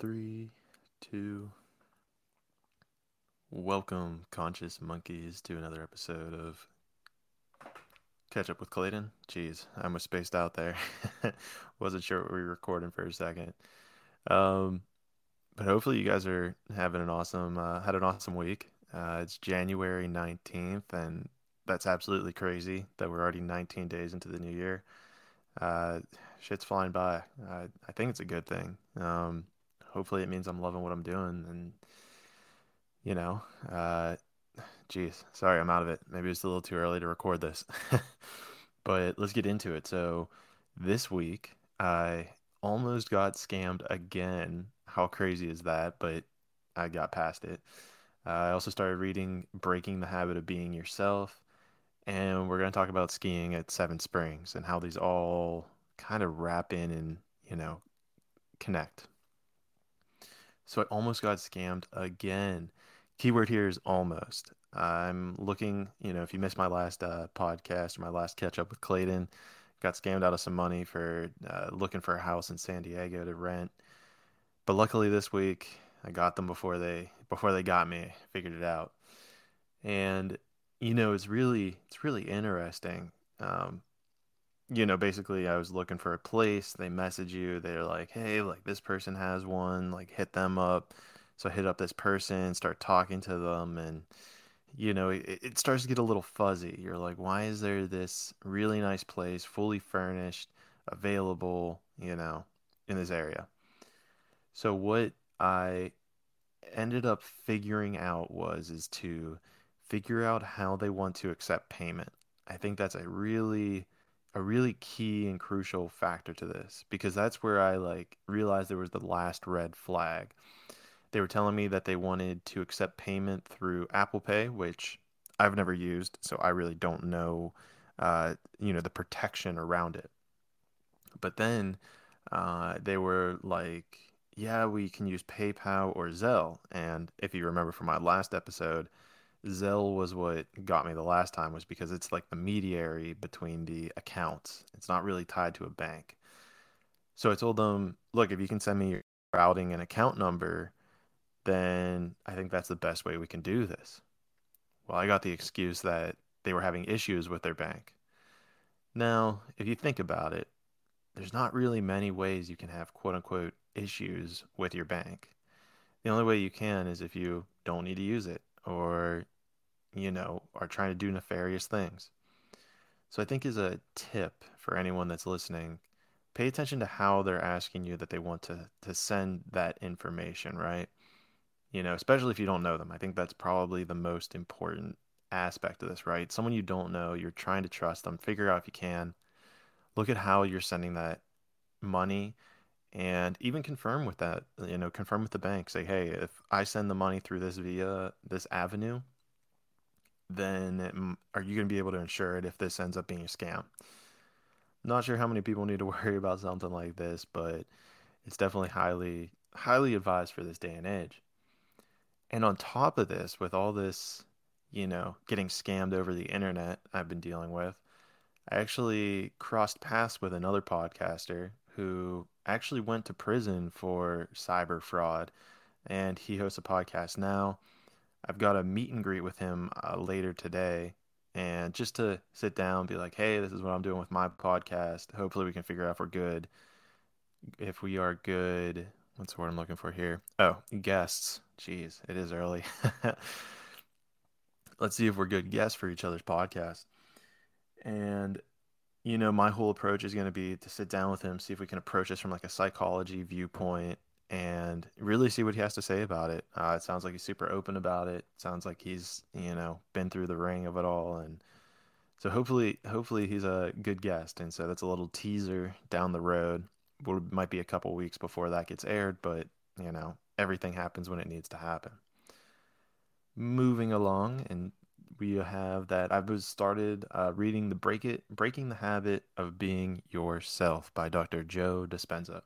Three, two. Welcome, conscious monkeys, to another episode of Catch Up with Clayton. Jeez, I was spaced out there. Wasn't sure what we were recording for a second. Um, but hopefully you guys are having an awesome, uh, had an awesome week. Uh, it's January 19th, and that's absolutely crazy that we're already 19 days into the new year. Uh, shit's flying by. I, I think it's a good thing. Um, hopefully it means I'm loving what I'm doing and you know, uh geez, sorry, I'm out of it. Maybe it's a little too early to record this. but let's get into it. So this week I almost got scammed again. How crazy is that? But I got past it. Uh, I also started reading Breaking the Habit of Being Yourself. And we're going to talk about skiing at Seven Springs and how these all kind of wrap in and, you know, connect. So I almost got scammed again. Keyword here is almost. I'm looking, you know, if you missed my last uh, podcast or my last catch up with Clayton, got scammed out of some money for uh, looking for a house in San Diego to rent. But luckily this week I got them before they before they got me. Figured it out. And you know, it's really it's really interesting. Um, you know, basically I was looking for a place. They message you. They're like, hey, like this person has one, like hit them up. So I hit up this person, start talking to them, and you know, it, it starts to get a little fuzzy. You're like, why is there this really nice place, fully furnished, available, you know, in this area? So what I ended up figuring out was is to figure out how they want to accept payment. I think that's a really a really key and crucial factor to this because that's where I like realized there was the last red flag. They were telling me that they wanted to accept payment through Apple Pay, which I've never used, so I really don't know, uh, you know, the protection around it. But then uh, they were like, "Yeah, we can use PayPal or Zelle." And if you remember from my last episode, Zelle was what got me the last time was because it's like the mediary between the accounts. It's not really tied to a bank. So I told them, look, if you can send me your routing and account number, then I think that's the best way we can do this. Well, I got the excuse that they were having issues with their bank. Now, if you think about it, there's not really many ways you can have quote unquote issues with your bank. The only way you can is if you don't need to use it or you know are trying to do nefarious things. So i think is a tip for anyone that's listening pay attention to how they're asking you that they want to to send that information right? You know especially if you don't know them. I think that's probably the most important aspect of this right? Someone you don't know you're trying to trust them figure out if you can. Look at how you're sending that money and even confirm with that you know confirm with the bank. Say hey if i send the money through this via this avenue then it, are you going to be able to insure it if this ends up being a scam not sure how many people need to worry about something like this but it's definitely highly highly advised for this day and age and on top of this with all this you know getting scammed over the internet i've been dealing with i actually crossed paths with another podcaster who actually went to prison for cyber fraud, and he hosts a podcast now. I've got a meet and greet with him uh, later today, and just to sit down, be like, "Hey, this is what I'm doing with my podcast. Hopefully, we can figure out if we're good. If we are good, what's the word I'm looking for here? Oh, guests. Jeez, it is early. Let's see if we're good guests for each other's podcast." And you know, my whole approach is going to be to sit down with him, see if we can approach this from like a psychology viewpoint and really see what he has to say about it. Uh, it sounds like he's super open about it. Sounds like he's, you know, been through the ring of it all. And so hopefully, hopefully he's a good guest. And so that's a little teaser down the road. It might be a couple weeks before that gets aired, but you know, everything happens when it needs to happen. Moving along and we have that I've started uh, reading the Break It Breaking the Habit of Being Yourself by Dr. Joe Dispenza.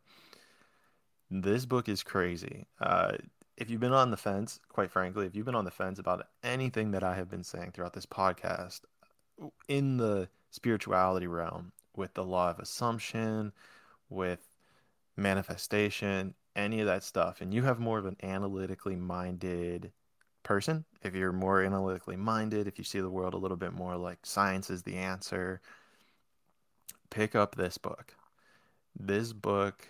This book is crazy. Uh, if you've been on the fence, quite frankly, if you've been on the fence about anything that I have been saying throughout this podcast in the spirituality realm with the law of assumption, with manifestation, any of that stuff and you have more of an analytically minded person, if you're more analytically minded, if you see the world a little bit more like science is the answer, pick up this book. This book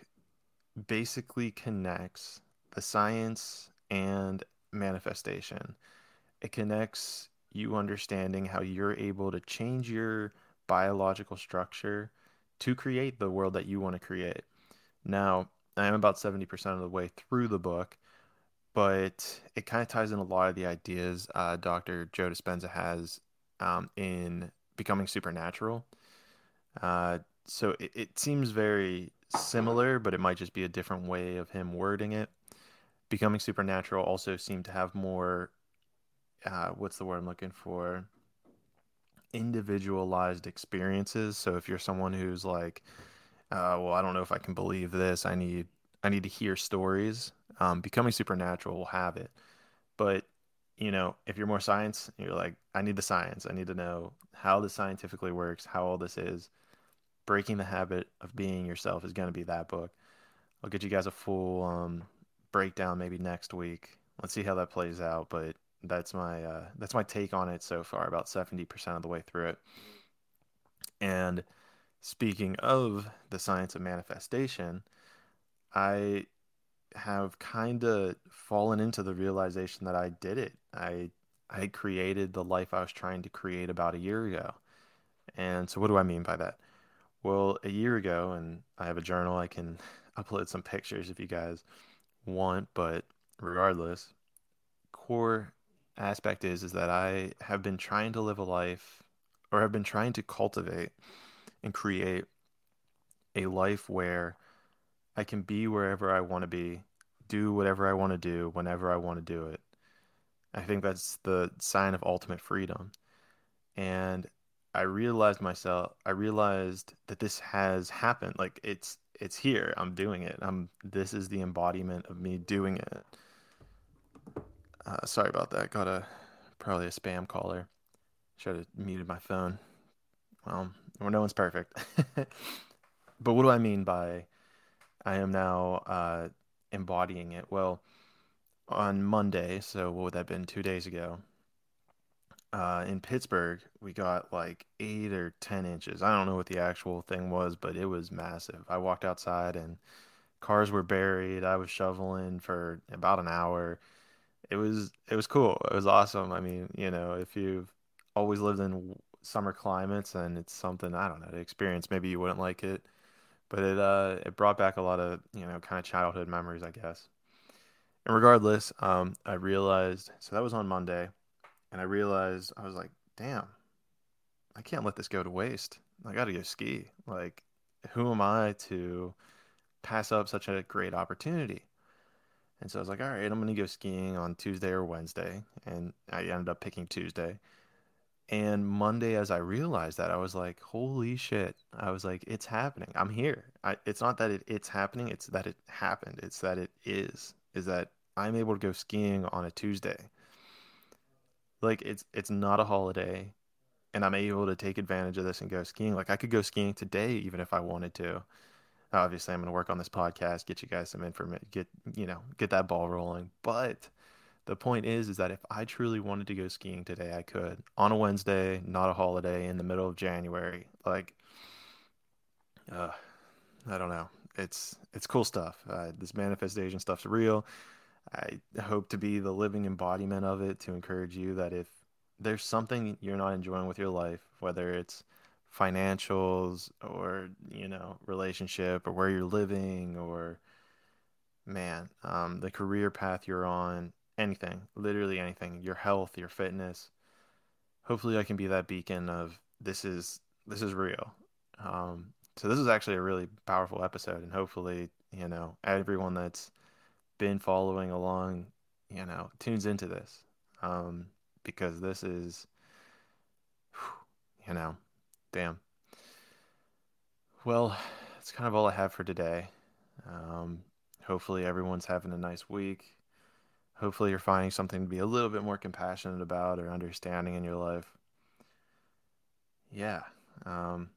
basically connects the science and manifestation. It connects you understanding how you're able to change your biological structure to create the world that you want to create. Now, I am about 70% of the way through the book, but it kind of ties in a lot of the ideas uh, Dr. Joe Dispenza has um, in Becoming Supernatural. Uh, so it, it seems very similar, but it might just be a different way of him wording it. Becoming Supernatural also seemed to have more, uh, what's the word I'm looking for? Individualized experiences. So if you're someone who's like, uh, well, I don't know if I can believe this. I need I need to hear stories. Um, Becoming Supernatural will have it, but you know, if you're more science, you're like, I need the science. I need to know how this scientifically works, how all this is. Breaking the habit of being yourself is going to be that book. I'll get you guys a full um, breakdown maybe next week. Let's see how that plays out, but that's my uh, that's my take on it so far. About seventy percent of the way through it, and Speaking of the science of manifestation, I have kind of fallen into the realization that I did it. I I created the life I was trying to create about a year ago. And so what do I mean by that? Well, a year ago and I have a journal I can upload some pictures if you guys want, but regardless, core aspect is is that I have been trying to live a life or have been trying to cultivate and create a life where I can be wherever I want to be, do whatever I want to do whenever I want to do it. I think that's the sign of ultimate freedom. And I realized myself, I realized that this has happened. Like it's it's here. I'm doing it. I'm this is the embodiment of me doing it. Uh, sorry about that. Got a probably a spam caller. Should have muted my phone. Well, well, no one's perfect. but what do I mean by I am now uh, embodying it? Well, on Monday, so what would that have been two days ago? Uh, in Pittsburgh, we got like eight or 10 inches. I don't know what the actual thing was, but it was massive. I walked outside and cars were buried. I was shoveling for about an hour. It was it was cool. It was awesome. I mean, you know, if you've always lived in summer climates and it's something I don't know to experience. Maybe you wouldn't like it, but it uh it brought back a lot of you know kind of childhood memories, I guess. And regardless, um, I realized so that was on Monday, and I realized I was like, damn, I can't let this go to waste. I got to go ski. Like, who am I to pass up such a great opportunity? And so I was like, all right, I'm going to go skiing on Tuesday or Wednesday. And I ended up picking Tuesday. And Monday, as I realized that, I was like, holy shit. I was like, it's happening. I'm here. I, it's not that it, it's happening, it's that it happened. It's that it is, is that I'm able to go skiing on a Tuesday. Like it's it's not a holiday and I'm able to take advantage of this and go skiing. Like I could go skiing today even if I wanted to. Obviously, I'm going to work on this podcast, get you guys some information, get, you know, get that ball rolling. But the point is is that if I truly wanted to go skiing today, I could on a Wednesday, not a holiday in the middle of January. Like uh I don't know. It's it's cool stuff. Uh, this manifestation stuff's real. I hope to be the living embodiment of it to encourage you that if there's something you're not enjoying with your life, whether it's financials or, you know, relationship or where you're living or man, um, the career path you're on, anything, literally anything, your health, your fitness. Hopefully, I can be that beacon of this is this is real. Um, so this is actually a really powerful episode, and hopefully, you know, everyone that's been following along, you know, tunes into this um, because this is, you know, damn. Well, that's kind of all I have for today. Um, hopefully, everyone's having a nice week hopefully you're finding something to be a little bit more compassionate about or understanding in your life. Yeah. Um,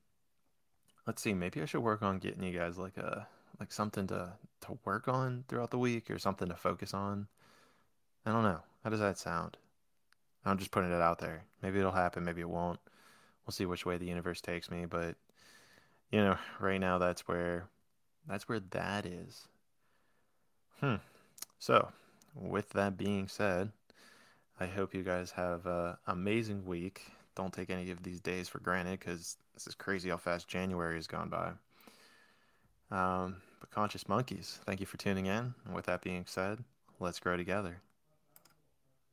let's see. Maybe I should work on getting you guys like a like something to to work on throughout the week or something to focus on. I don't know. How does that sound? I'm just putting it out there. Maybe it'll happen, maybe it won't. We'll see which way the universe takes me, but you know, right now that's where that's where that is. Hmm. So, with that being said, I hope you guys have an amazing week. Don't take any of these days for granted because this is crazy how fast January has gone by. Um, but Conscious Monkeys, thank you for tuning in. And with that being said, let's grow together.